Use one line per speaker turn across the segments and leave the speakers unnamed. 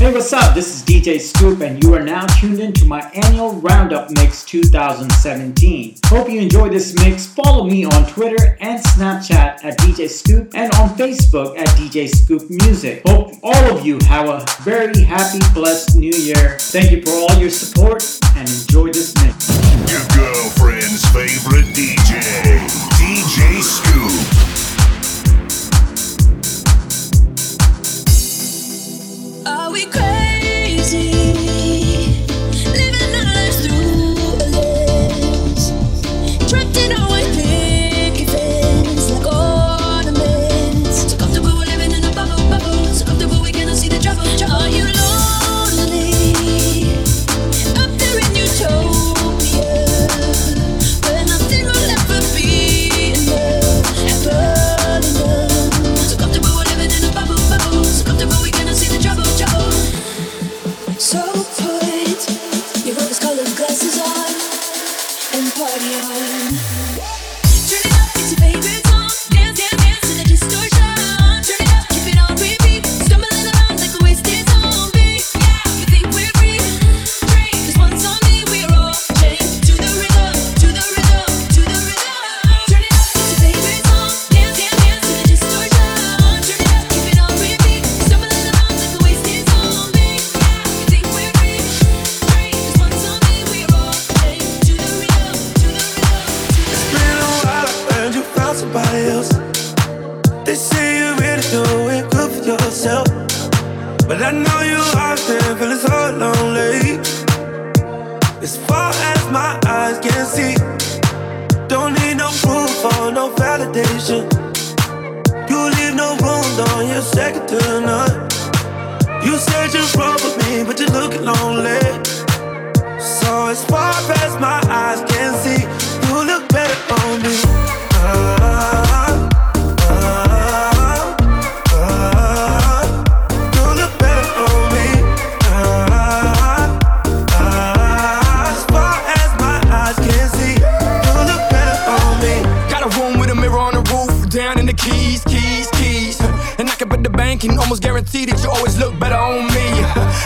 Hey, what's up? This is DJ Scoop, and you are now tuned in to my annual Roundup Mix 2017. Hope you enjoy this mix. Follow me on Twitter and Snapchat at DJ Scoop and on Facebook at DJ Scoop Music. Hope all of you have a very happy, blessed new year. Thank you for all your support and enjoy this mix.
Your girlfriend's favorite DJ, DJ Scoop.
Are we crazy?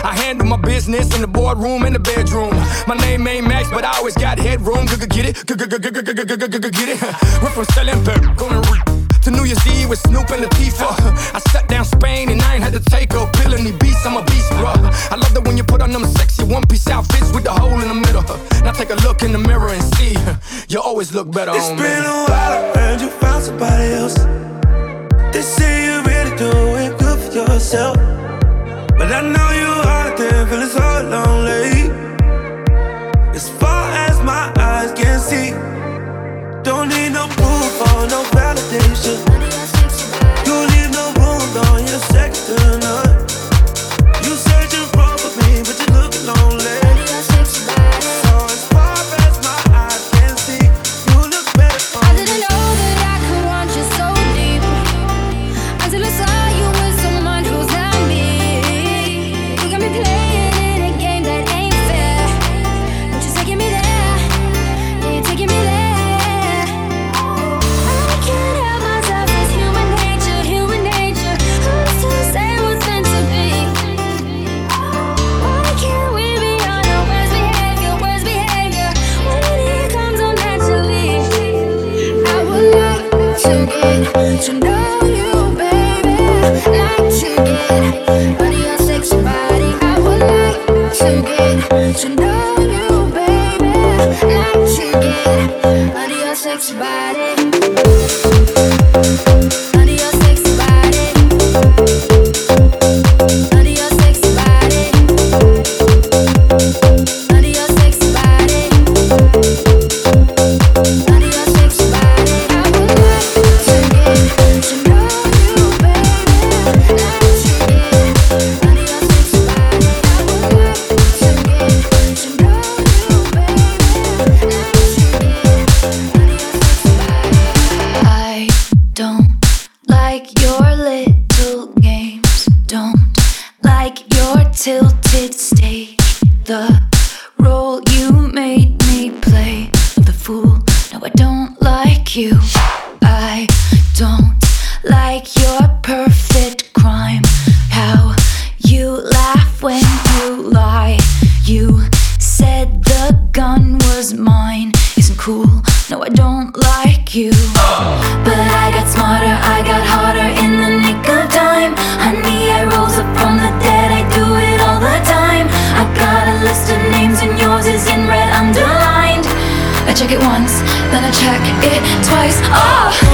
I
handle my business in the boardroom and the bedroom. My name ain't Max, but I always got headroom. Get it, get it. We're from Stellenberg, going to New Year's Eve with Snoop and Latifah. I sat down Spain and I ain't had to take a pill Any beast. I'm a beast, bruh. I love that when you put on them sexy one piece outfits with the hole in the middle. Now take a look in the mirror and see, you always look better
it's
on me.
It's been a while, I you found somebody else. They say you're really doing good for yourself, but I know you are feeling so lonely. As far as my eyes can see, don't need no proof or no validation. You leave no room on your
sector. No.
But. Twice. Oh,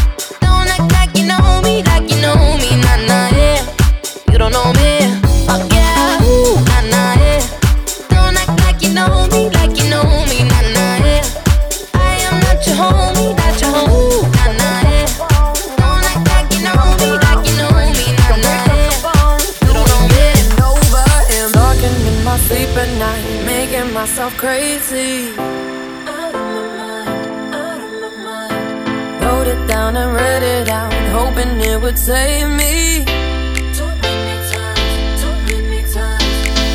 Myself crazy.
Out of my mind, out of my mind.
Wrote it down and read it out, hoping it would save me.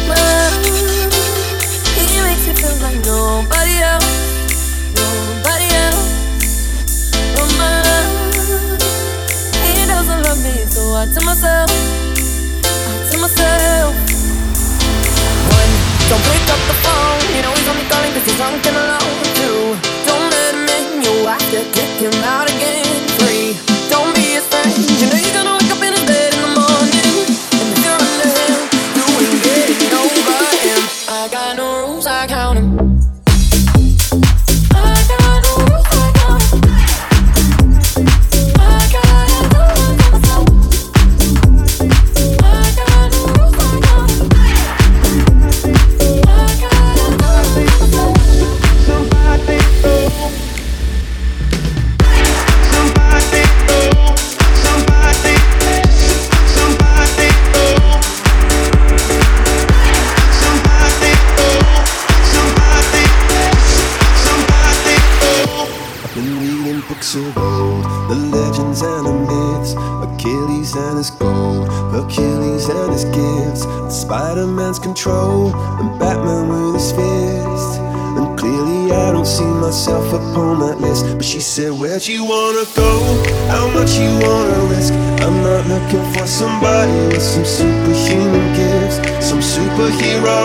But he makes me feel like nobody else, nobody else. But my love, he doesn't love me, so I tell myself, I tell myself. Don't pick up the phone. You know he's only he's drunk and alone. Two, don't let him in. Kick him out again. Three, don't be friend. You know you're gonna
control, and Batman with his fist. And clearly, I don't see myself upon that list. But she said, Where'd you wanna go? How much you wanna risk? I'm not looking for somebody with some superhuman gifts, some superhero,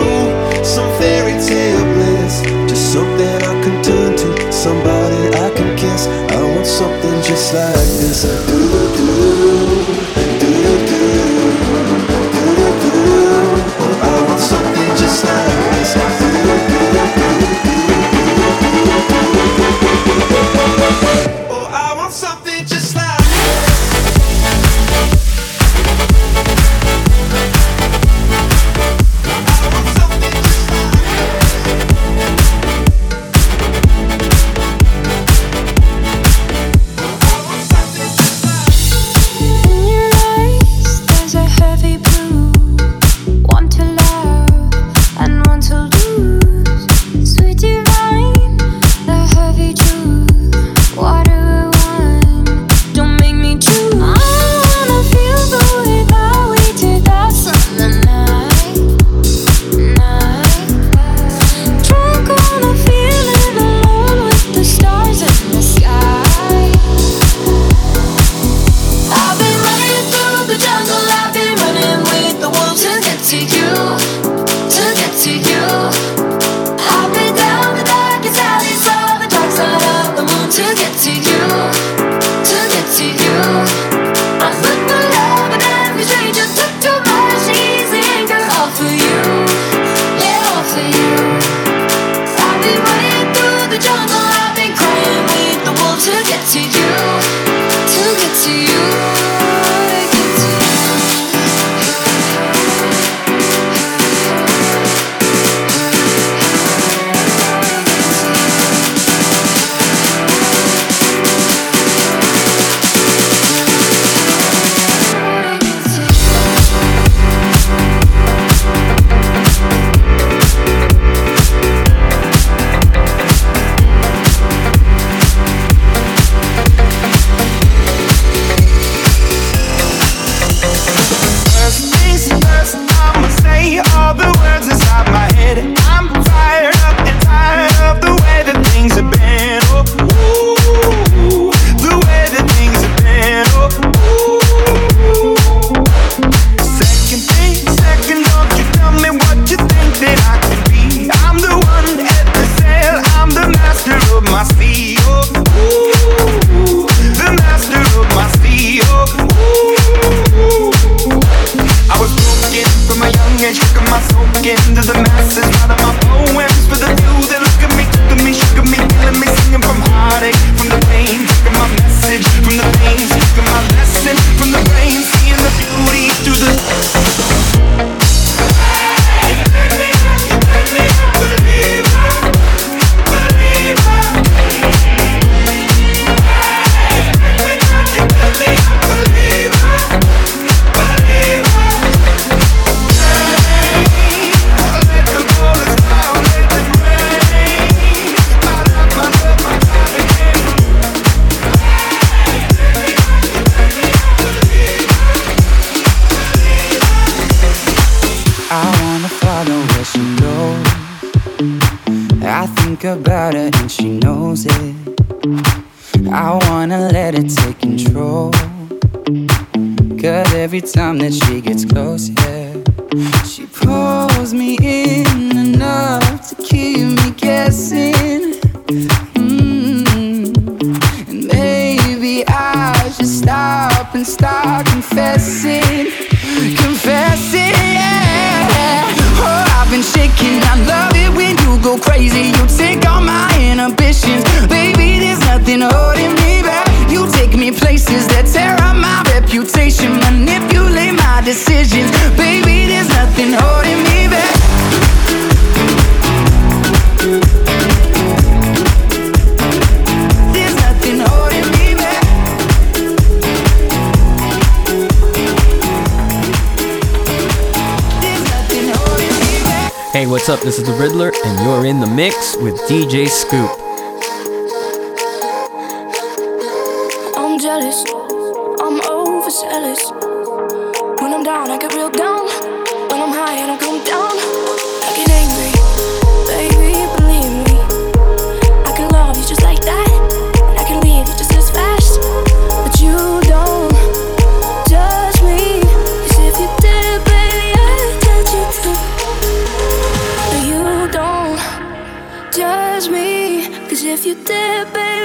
some fairy tale bliss. Just something I can turn to, somebody I can kiss. I want something just like this.
You
did, baby,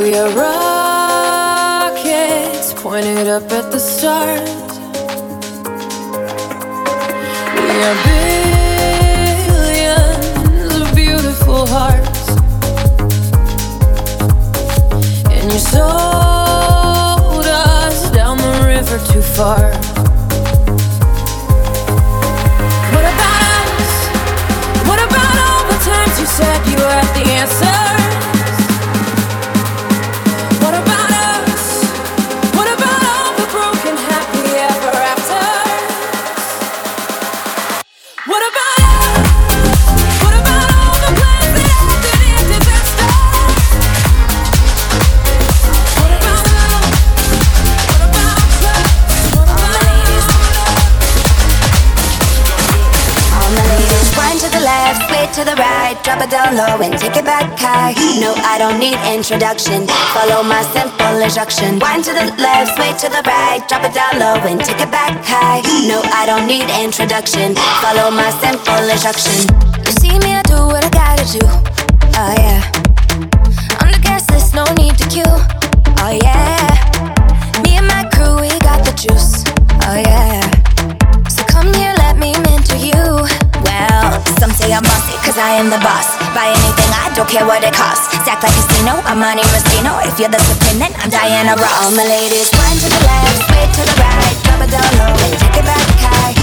We are rockets pointed up at the stars. We are billions of beautiful hearts. And you sold us down the river too far. What about us? What about all the times you said you had the answers?
Down low and take it back high. No, I don't need introduction. Follow my simple instruction. Wind to the left, sway to the right, drop it down low and take it back high. No, I don't need introduction. Follow my simple instruction. You see me, I do what I gotta do. Oh yeah. I'm Monte Rustino. If you're the supreme, then I'm Diana Ross. All my ladies, one to the left, sway to the right, drop it down low and take it back high.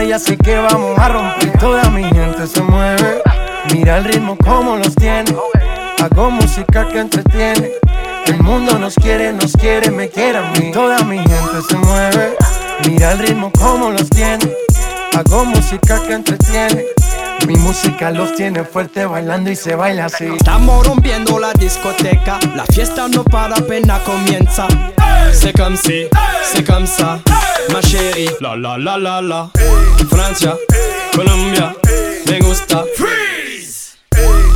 Nadie, así que vamos a romper. Toda mi gente se mueve. Mira el ritmo como los tiene. Hago música que entretiene. El mundo nos quiere, nos quiere, me quiere a mí. Toda mi gente se mueve. Mira el ritmo como los tiene. Hago música que entretiene. Mi música los tiene fuerte bailando y se baila así.
Estamos rompiendo la discoteca, la fiesta no para apenas comienza. C'est comme si, c'est comme ça, ma chérie. La la la la la. Francia, Colombia, me gusta. Freeze.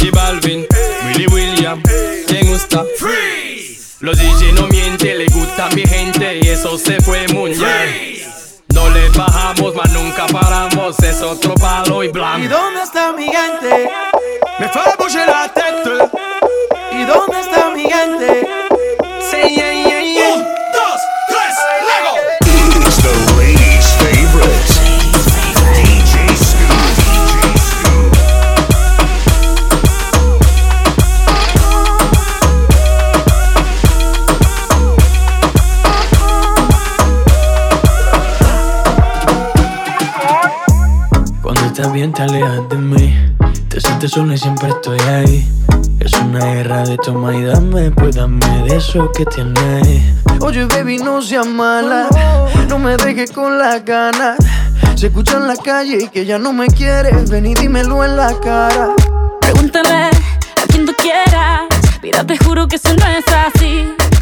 Y Balvin, Willy William, me gusta. Freeze. Los DJ no mienten, le gusta mi gente y eso se fue muy bien. No le bajamos, mas nunca paramos. Es otro palo y blanco.
¿Y dónde está mi gente?
Me fait bouger la tête.
¿Y dónde está
bien te alejas de mí. Te sientes sola y siempre estoy ahí. Es una guerra de toma y dame Pues dame de eso que tienes. Oye baby no seas mala. No me dejes con las ganas Se escucha en la calle que ya no me quieres. Ven y dímelo en la cara.
Pregúntale a quien tú quieras. Mira, te juro que eso no es así.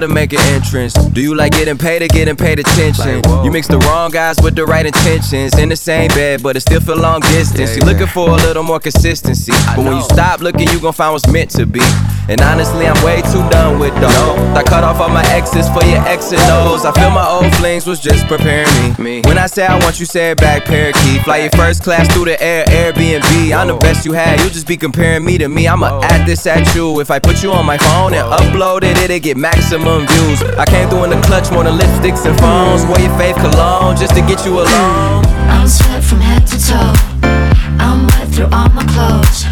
love to make an entrance. Do you like getting paid or getting paid attention? you mix the wrong guys with the right intentions. In the same bed, but it still feel long distance. you looking for a little more consistency. But when you stop looking, you gon' find what's meant to be. And honestly, I'm way too done with those. I cut off all my exes for your X and O's. I feel my old flings was just preparing me. When I say I want you, say it back, parakeet. Fly your first class through the air, Airbnb. I'm the best you had. You just be comparing me to me. I'ma add this at you. If I put you on my phone and upload it, it'll get maximum views. I came through in the clutch more than lipsticks and phones. Wear your faith cologne just to get you alone.
I'm sweat from head to toe. I'm wet through all my clothes.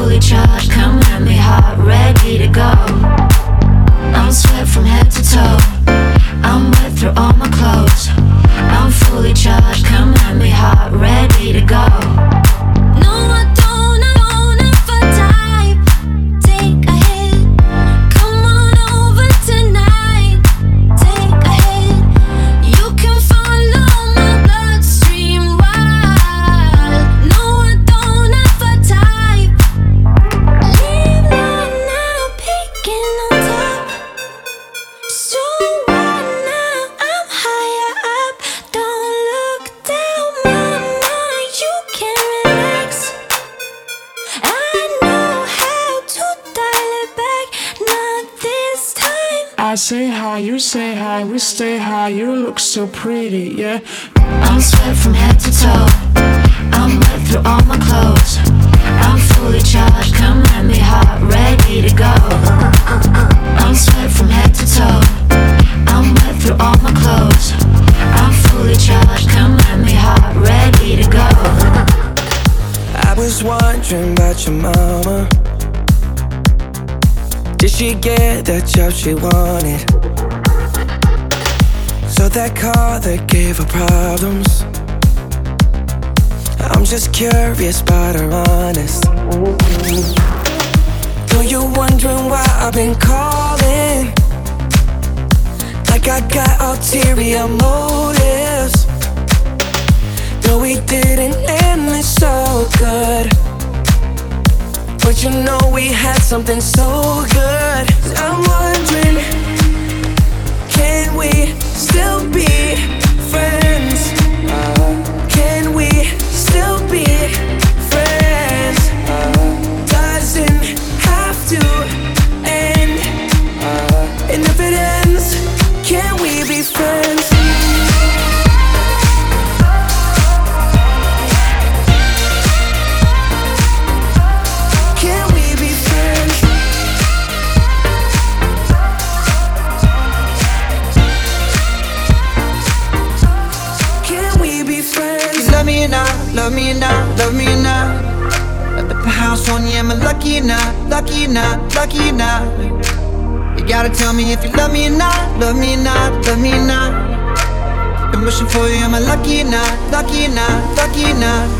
Fully charged, come at me hot, ready to go. I'm sweat from head to toe. I'm wet through all my clothes. I'm fully charged, come at me hot, ready to go. You
say hi, we stay high. You look so pretty, yeah.
I'm sweat from head to toe. I'm wet through all my clothes. I'm fully charged, come at me hot, ready to go. I'm sweat from head to toe. I'm wet through all my clothes. I'm fully charged, come at me hot, ready to go.
I was wondering about your mama. Did she get that job she wanted? So that car that gave her problems. I'm just curious about her honest. Though you're wondering why I've been calling. Like I got ulterior motives. Though we didn't end this so good. But you know we had something so good. I'm wondering, can we still be friends? Uh, can we
still be friends? Uh, doesn't have to end. And if it ends, can we be friends? me now, love me
now,
love me now. At the house on you, am I lucky now, lucky now, lucky now? You gotta tell me if you love me now, love me now, love me now. I'm wishing for you, am I lucky now, lucky now, lucky
now?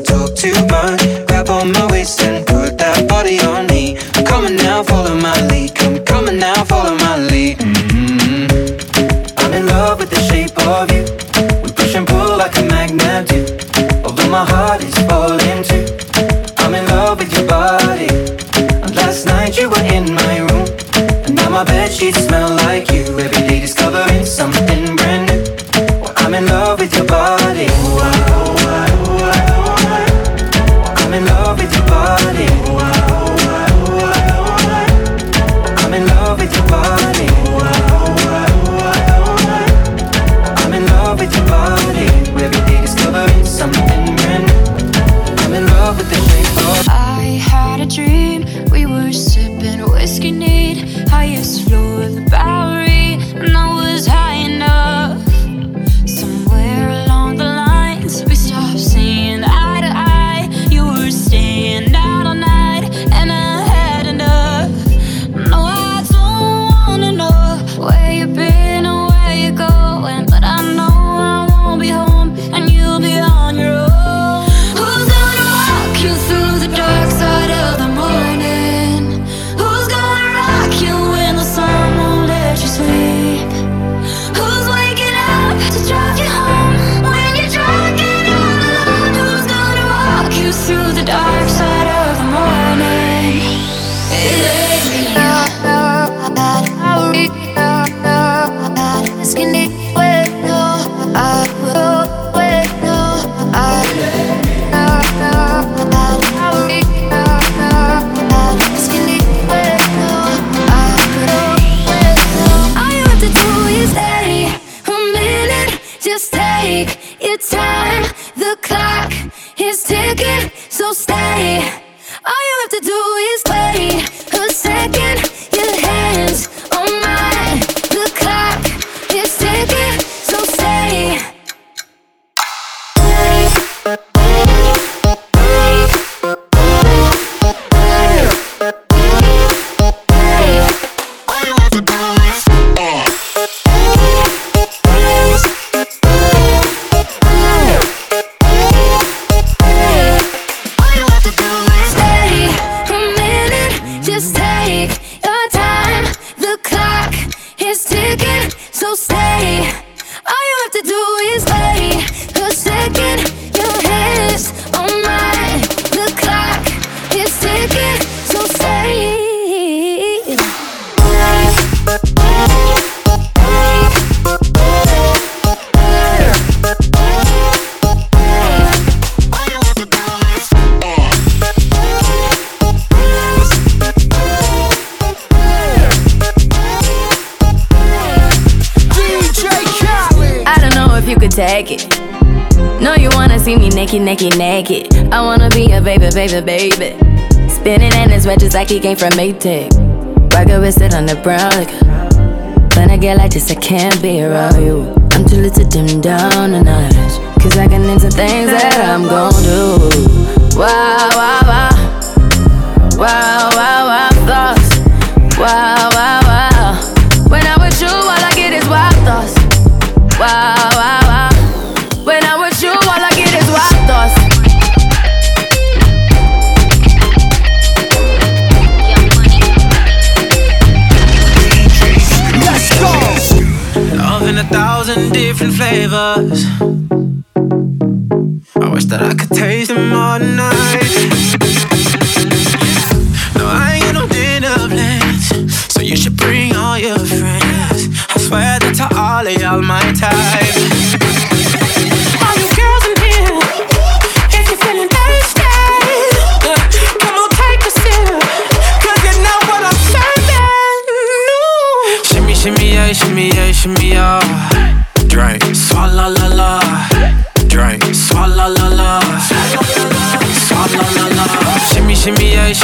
Stay. All you have to do is.
Baby, baby. Spinning in his wedges like he came from Maytag. Rocket with sit on the brown. Like, when I get like this, I can't be around you. I'm too little to dim down the night. Cause I can into things that I'm gon' do. Wow, wow, wow. Wow, wow.
gave us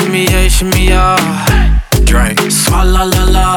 shimmy yeah, shimmy yeah. Drink. Swalla la la.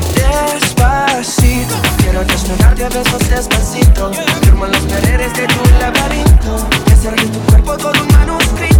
Quiero desnudarte a besos despacito. Firmo los paredes de tu laberinto. Desargué tu cuerpo con un manuscrito.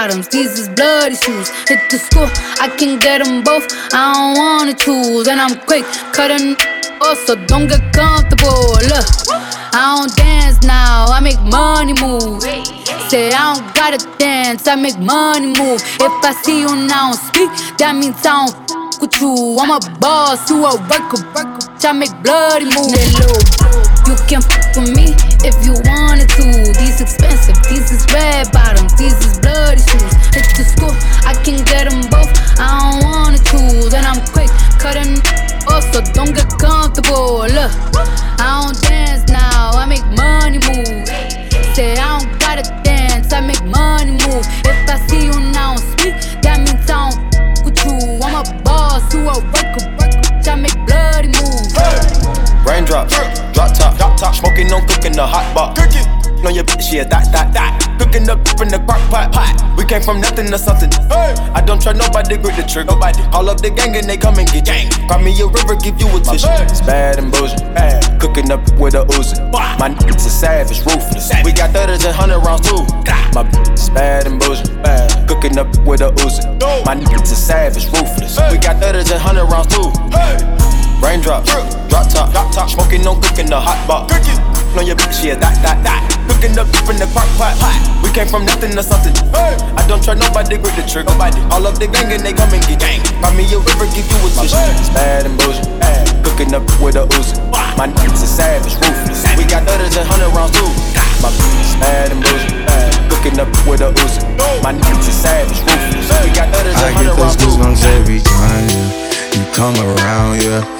Bottoms, these is bloody shoes. Hit the school, I can get them both. I don't wanna choose, and I'm quick cutting. Also, don't get comfortable. Look, I don't dance now, I make money move. Say I don't gotta dance, I make money move. If I see you now speak, that means I don't f- with you. I'm a boss, you a worker, worker. I make bloody moves. You can f with me if you wanted to. These expensive, these is red bottoms, these is bloody shoes. Hit the school, I can get them both. I don't wanna choose, and I'm quick cutting. Also, don't get comfortable. Look, I don't dance now, I make money move. Say I don't gotta dance, I make money move. If I see you now speak, that means I don't with you. I'm a boss, you a worker.
Raindrops, drop top, drop top, smoking on cooking the hot pot. Cooking on your bitch, yeah, that, that, that. Cooking up in the crock pot, pot. We came from nothing to something. I don't try nobody, grip the trigger. Nobody. Call up the gang and they come and get gang. Cry me a river, give you a tissue. It's bad and bullshit. Bad. Cooking up with a Uzi. My niggas are savage, ruthless. We got thudders and hundred rounds too. My bitch is bad and bullshit. Bad. Cooking up with a Uzi. My niggas are savage, ruthless. We got thudders and hundred rounds too. Raindrops, drop top, drop top, smoking on cooking the hot pot. On your bitch, yeah, that, that, that. Cooking up in the crock pot. We came from nothing to something. I don't try nobody, with the trigger. Nobody. All of the gang and they come and get gang. Cry me a river, give you a tissue. It's bad and bullshit. Cooking up with a Uzi. My niggas are savage, ruthless. We got others and hundred rounds too. My bitch is bad and bullshit. Cooking up with a Uzi. My niggas are savage, ruthless. We got others
I
and
get
hundred
those
rounds too.
I get those goosebumps every time yeah. you come around, yeah.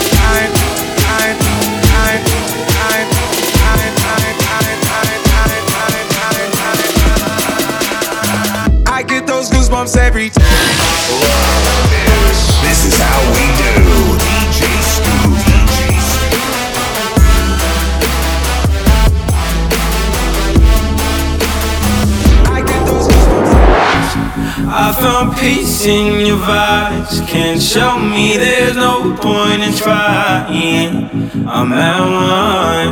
goosebumps every time.
This is how we do. DJ Scoop.
I found peace in your vibes. Can't show me there's no point in trying. I'm at one,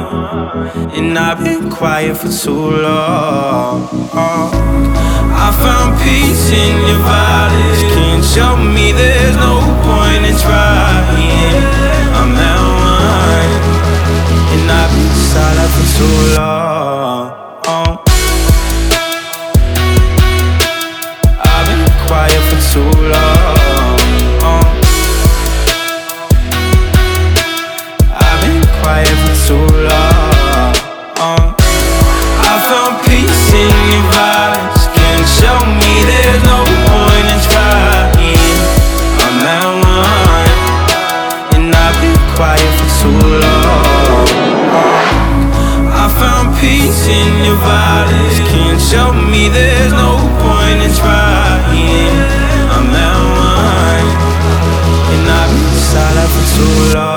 and I've been quiet for too long. I found peace in your vibes. Can't show me there's no point in trying. I'm at one, and I've been silent for too long. Your vibes. Can't show me there's no point in trying. I'm at one, and I've been silent for too long.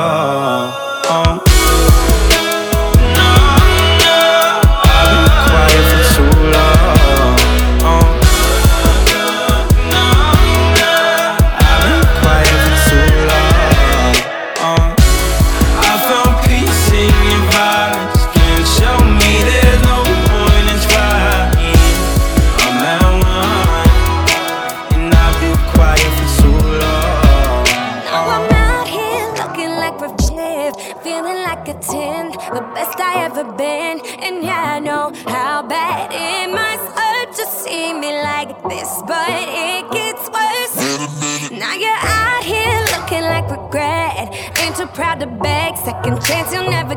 Chance you'll never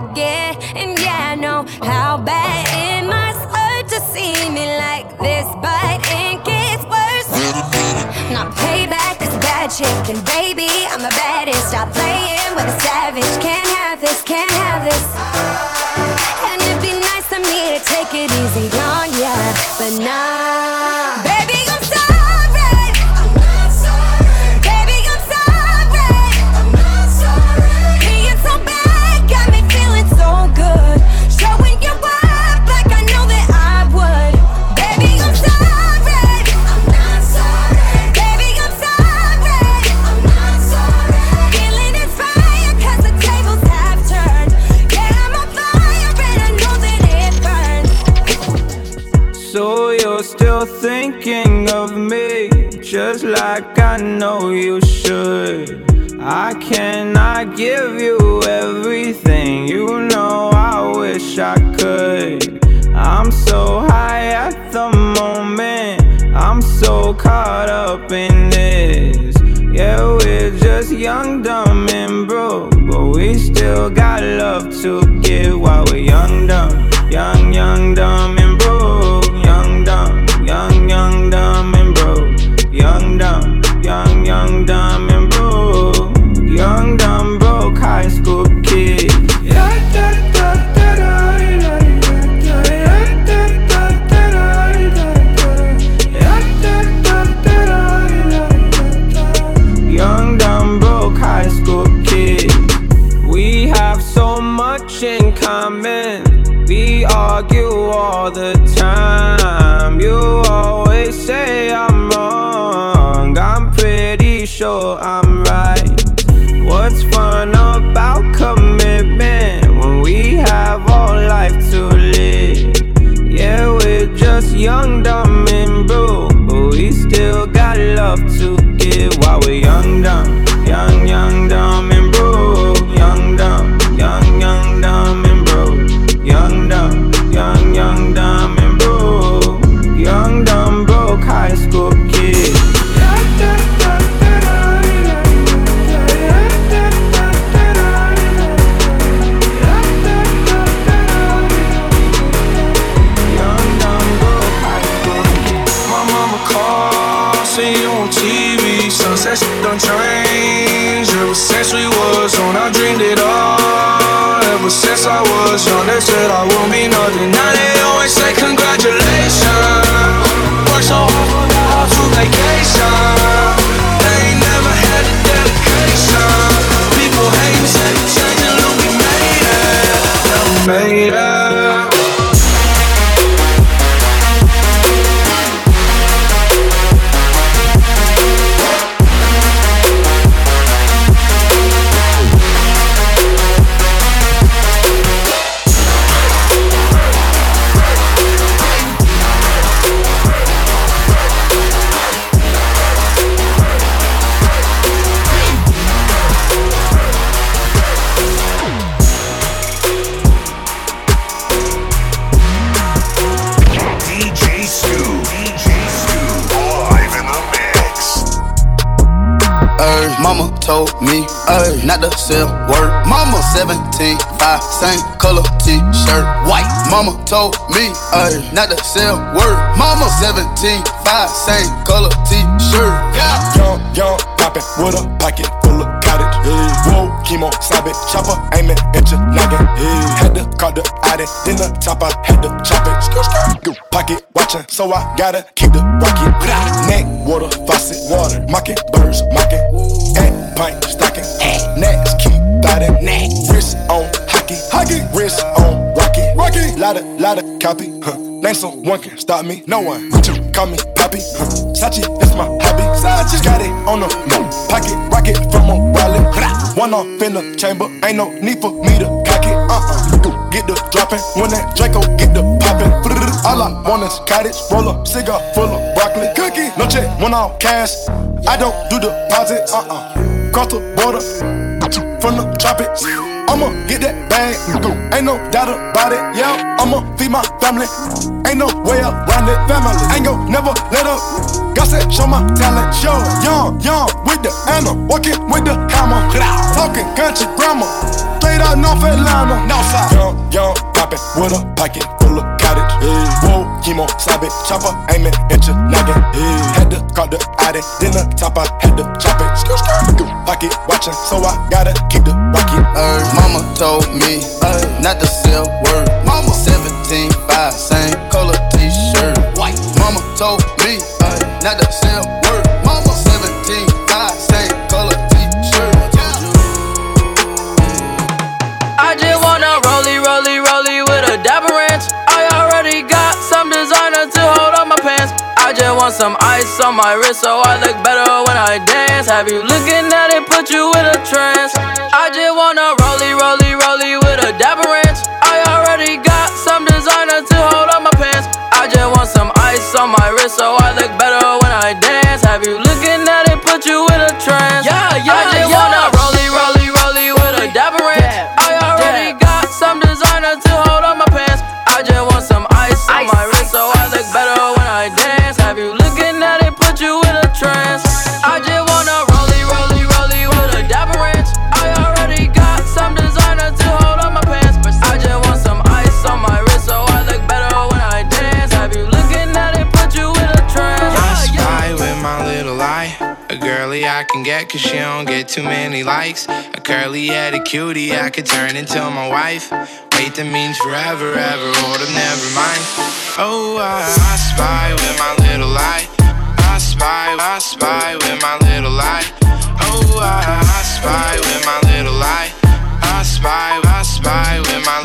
Now
17, 5, same color t-shirt, white. Mama told me, ay, not to sell word. Mama 17, 5, same color t-shirt. Yeah.
Young, young, poppin' with a pocket full of cottage. Yeah. Whoa, chemo, stop it, chopper, aiming at your noggin. Yeah. Had to call the addy, then the top, I had to chop it. Skr, skr. Pocket watchin', so I gotta keep the rocket. Neck, water, faucet, water, mocking, birds, mocking. At pint, stocking. Next, keep biting. Wrist on hockey, hockey. Wrist on rocky, rocky. Lotta, lotta copy. Huh. Name someone can stop me. No one. Richard, call me Poppy. Huh. Sachi, that's my hobby. Sachi. Got it on the move. Pocket rocket from a wallet. One off in the chamber. Ain't no need for me to cock it. Uh-uh. Get the dropping. When that Draco get the popping. All I want is cottage. Roll up, cigar full of broccoli. Cookie. No check, one off cash. I don't do deposits. Uh-uh. Cross the border. From the tropics. I'ma get that bag. Ain't no doubt about it. Yeah, I'ma feed my family. Ain't no way around it. Family. Ain't gon' never let up. God said, show my talent. Show. Young, young, with the Anna. Walking with the hammer. Talking country grammar. Straight out North Atlanta. Northside. Young, young, poppin' with a pocket full of. Whoa, chemo, slap it, chopper, aim it, inch it, noggin. Yeah. Had to call the addy, then the top, I had to chop it. Skr, skr. Pocket watching, so I gotta keep the rocket.
Uh, mama told me uh, not to sell word. Mama 17, 5,
same color t shirt. White. Mama told me uh, not to sell word. Want some ice on my wrist so I look better when I dance. Have you looking at it, put you in a trance? I just wanna rollie, rollie, rollie with a dapper ranch. I already got some designer to hold on my pants. I just want some ice on my wrist so I look better when I dance. Have you looking at it, put you in a trance? Yeah, yeah, I just
yeah. wanna can get cause she don't get too many likes. A curly headed cutie I could turn into my wife. Wait, that means forever, ever, oh, or to never mind. Oh, I, I spy with my little eye. I spy, I spy with my little eye. Oh, I, I spy with my little eye. I spy, I spy with my.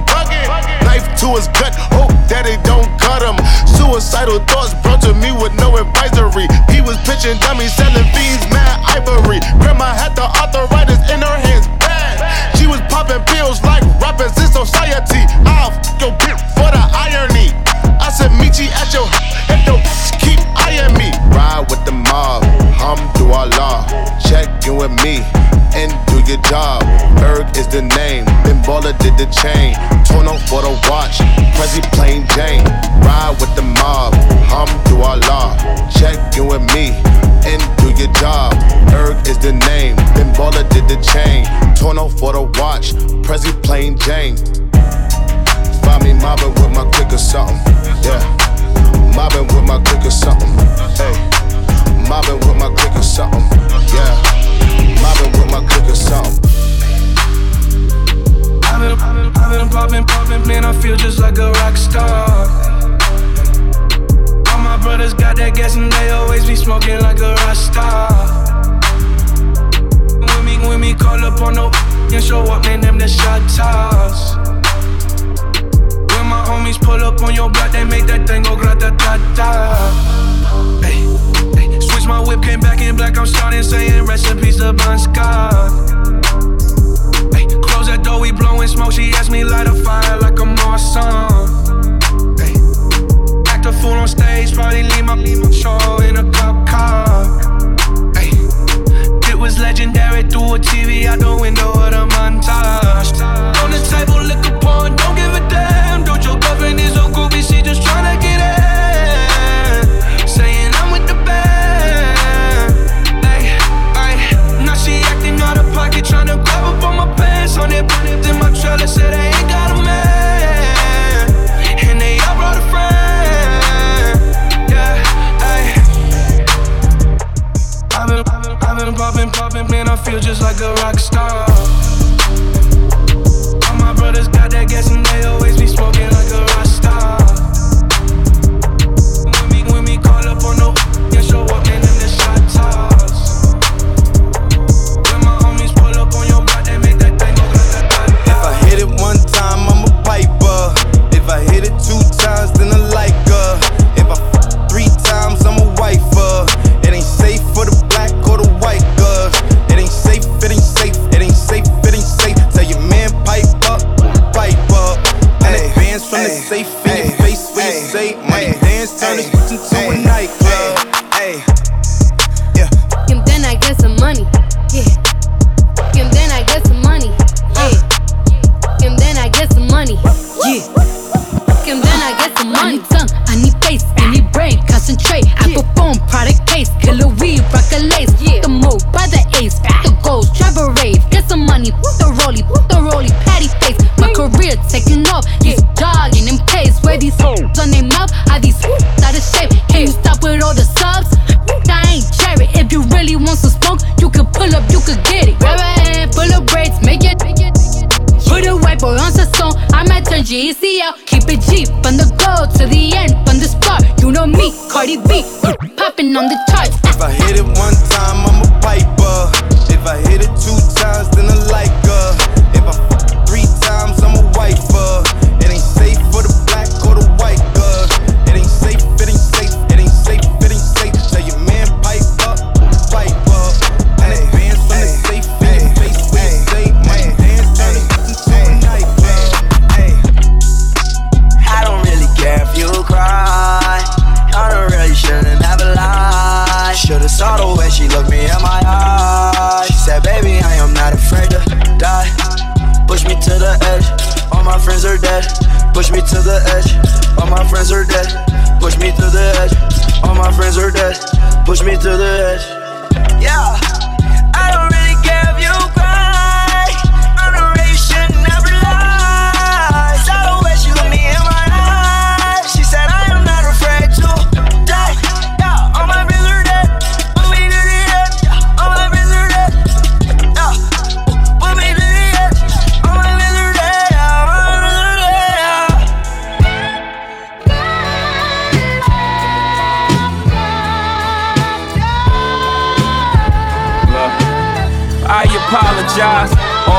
to his gut, hope that it don't cut him. Suicidal thoughts brought to me with no advisory. He was pitching dummies, selling fiends, mad ivory. Grandma had the arthritis in her hands, bad. She was popping pills like rappers in society. I'll f your bitch for the irony. I said, meet you at your your bitch keep eyeing me. Ride with the mob, Hamdulillah. Check in with me and do your job. Berg is the name, Bimbola did the chain. Torn off for the watch, Prezi plain Jane. Ride with the mob, Hamdulillah. Check in with me and do your job. Berg is the name, Bimbola did the chain. Tono for the watch, Prezi plain Jane. Find me mobbing with my click or something. Yeah. Mobbing with my click or something. Hey. Mobbing with my click or something. Yeah. Mobbing with my
Out.
Keep it G on the go to the end, from the start. You know me, Cardi B, popping on the charts.
if I hit it one time, I'm a piper. If I hit it two times, then I like her.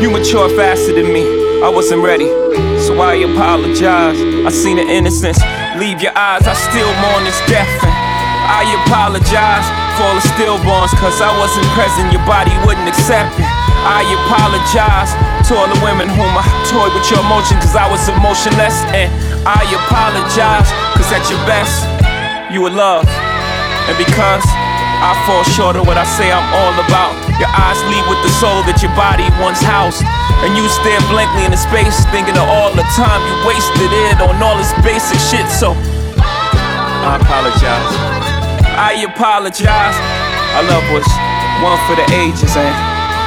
You mature faster than me. I wasn't ready. So I apologize. I seen the innocence. Leave your eyes. I still mourn this death. And I apologize for all the stillborns. Cause I wasn't present. Your body wouldn't accept it. I apologize to all the women whom I toyed with your emotion. Cause I was emotionless. And I apologize. Cause at your best, you were love. And because I fall short of what I say I'm all about. Your eyes lead with the soul that your body once housed. And you stare blankly into space, thinking of all the time you wasted it on all this basic shit. So, I apologize. I apologize. I love was one for the ages, and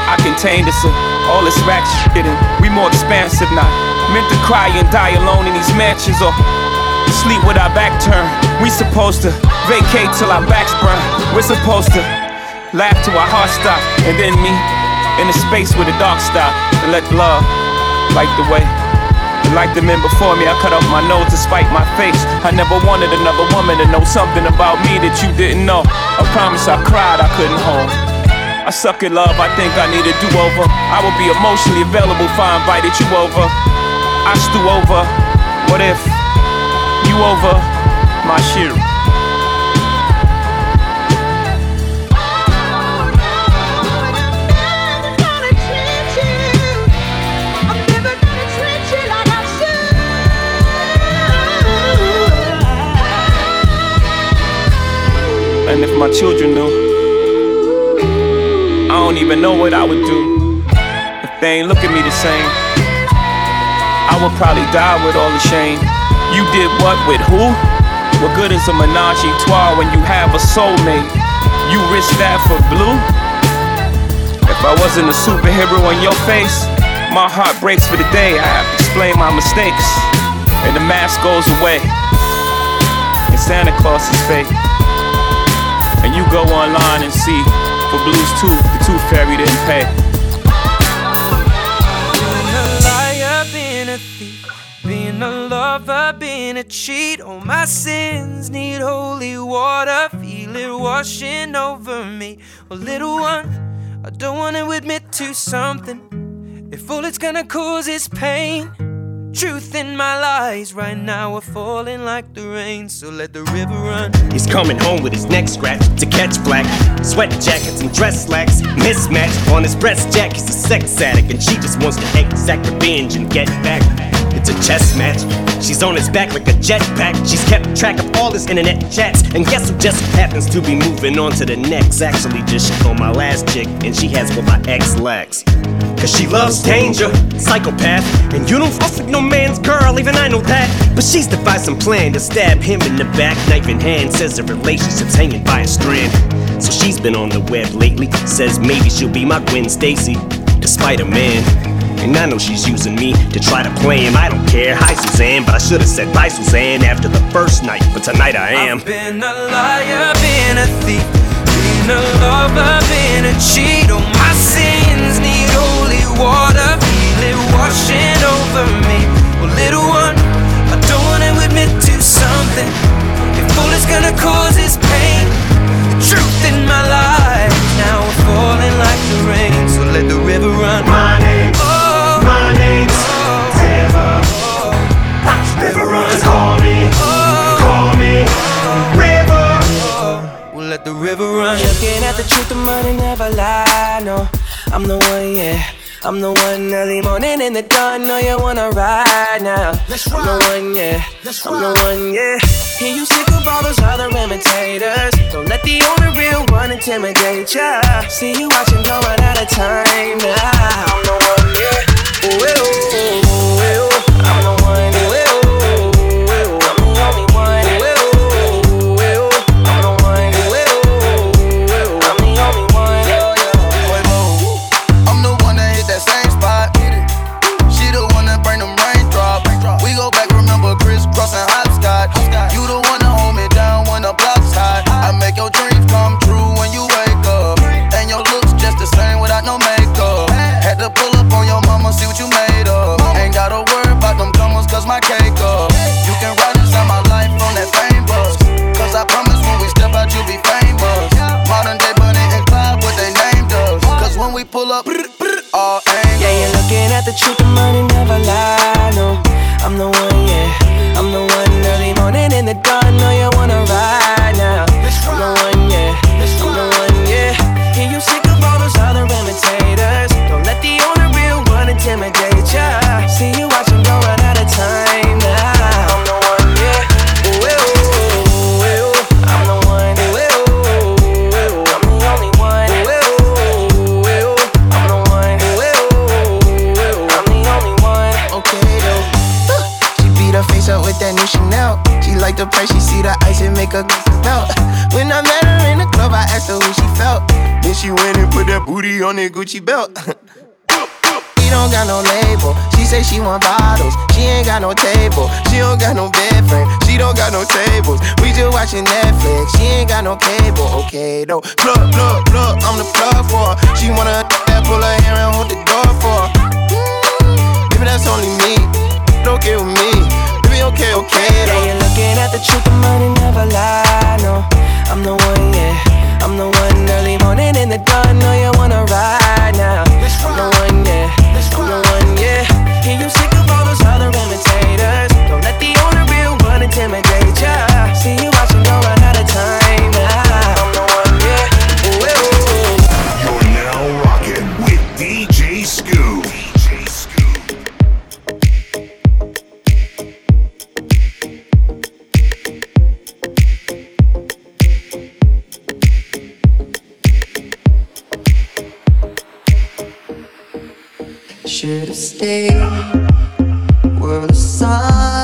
I contained us in all this ratchet shit, and we more expansive, now. meant to cry and die alone in these mansions or sleep with our back turned.
We supposed to vacate till our backs burn. We're supposed to laugh till our hearts stop. And then me in the space where the dark stop. And let love light the way. And like the men before me, I cut off my nose to spite my face. I never wanted another woman to know something about me that you didn't know. I promise I cried, I couldn't hold. I suck at love, I think I need a do over. I will be emotionally available if I invited you over. I stew over. What if you over my shit? And if my children knew, I don't even know what I would do if they ain't look at me the same. I would probably die with all the shame. You did what with who? What good is a menage a trois when you have a soulmate? You risk that for blue? If I wasn't a superhero on your face, my heart breaks for the day. I have to explain my mistakes, and the mask goes away. And Santa Claus is fake. And you go online and see for Blues Tooth, the Tooth Fairy didn't pay.
Being a liar, being a thief, being a lover, being a cheat. All my sins need holy water, feel it washing over me. Well, little one, I don't wanna admit to something. If all it's gonna cause is pain, truth in my lies right now are falling like the rain. So let the river run.
He's coming home with his neck scratched to catch black. Sweat jackets and dress slacks. Mismatch on his breast jack. He's a sex addict and she just wants to exact revenge and get back. It's a chess match. She's on his back like a jetpack. She's kept track of all his internet chats. And guess who just happens to be moving on to the next? Actually, just on my last chick, and she has what my ex lacks. Cause she loves danger, psychopath. And you don't fuck with no man's girl, even I know that. But she's devised some plan to stab him in the back, knife in hand. Says the relationship's hanging by a strand. So she's been on the web lately. Says maybe she'll be my Gwen Stacy, despite a man. And I know she's using me to try to play him. I don't care. Hi, Suzanne, but I should have said bye, Suzanne, after the first night. But tonight I am.
I've been a liar, been a thief, been a lover, been a cheat. All my sins need holy water, feel it washing over me. Well, little one, I don't wanna admit to something. If all it's gonna cause is pain, the truth in my life now we're falling like the rain. So let the river run.
My name's,
oh,
my name's River. River runs, call me, call me, River.
We'll let the river run. Looking at the truth, the money never lie. No, I'm the one, yeah. I'm the one early morning in the dawn. Know you wanna ride now. I'm the one, yeah. I'm the one, yeah. Hear you sick of all those other imitators. Don't let the only real one intimidate ya. See you watching going out of time now. I'm the one, yeah. Ooh, ooh, ooh, ooh. I'm the one, ooh, the truth, the money never lie. No, I'm the one, yeah. I'm the one early morning in the dawn. Know you the
price, she see the ice and make her melt. When I met her in the club, I asked her who she felt. Then she went and put that booty on that Gucci belt.
She don't got no label. She say she want bottles. She ain't got no table. She don't got no bed frame. She don't got no tables. We just watching Netflix. She ain't got no cable. Okay, though. Look, look, look. I'm the plug for her. She wanna that pull her hair and hold the door for her. Maybe that's only me. Okay with me. Baby, okay, okay.
Yeah, you're looking at the truth, the money never lie. No, I'm the one, yeah. I'm the one early morning in the dawn. Know you wanna ride now. I'm the one, yeah. I'm the one, yeah. Hear you sick of all those other imitators. Don't let the only real one intimidate ya.
Should've where the sun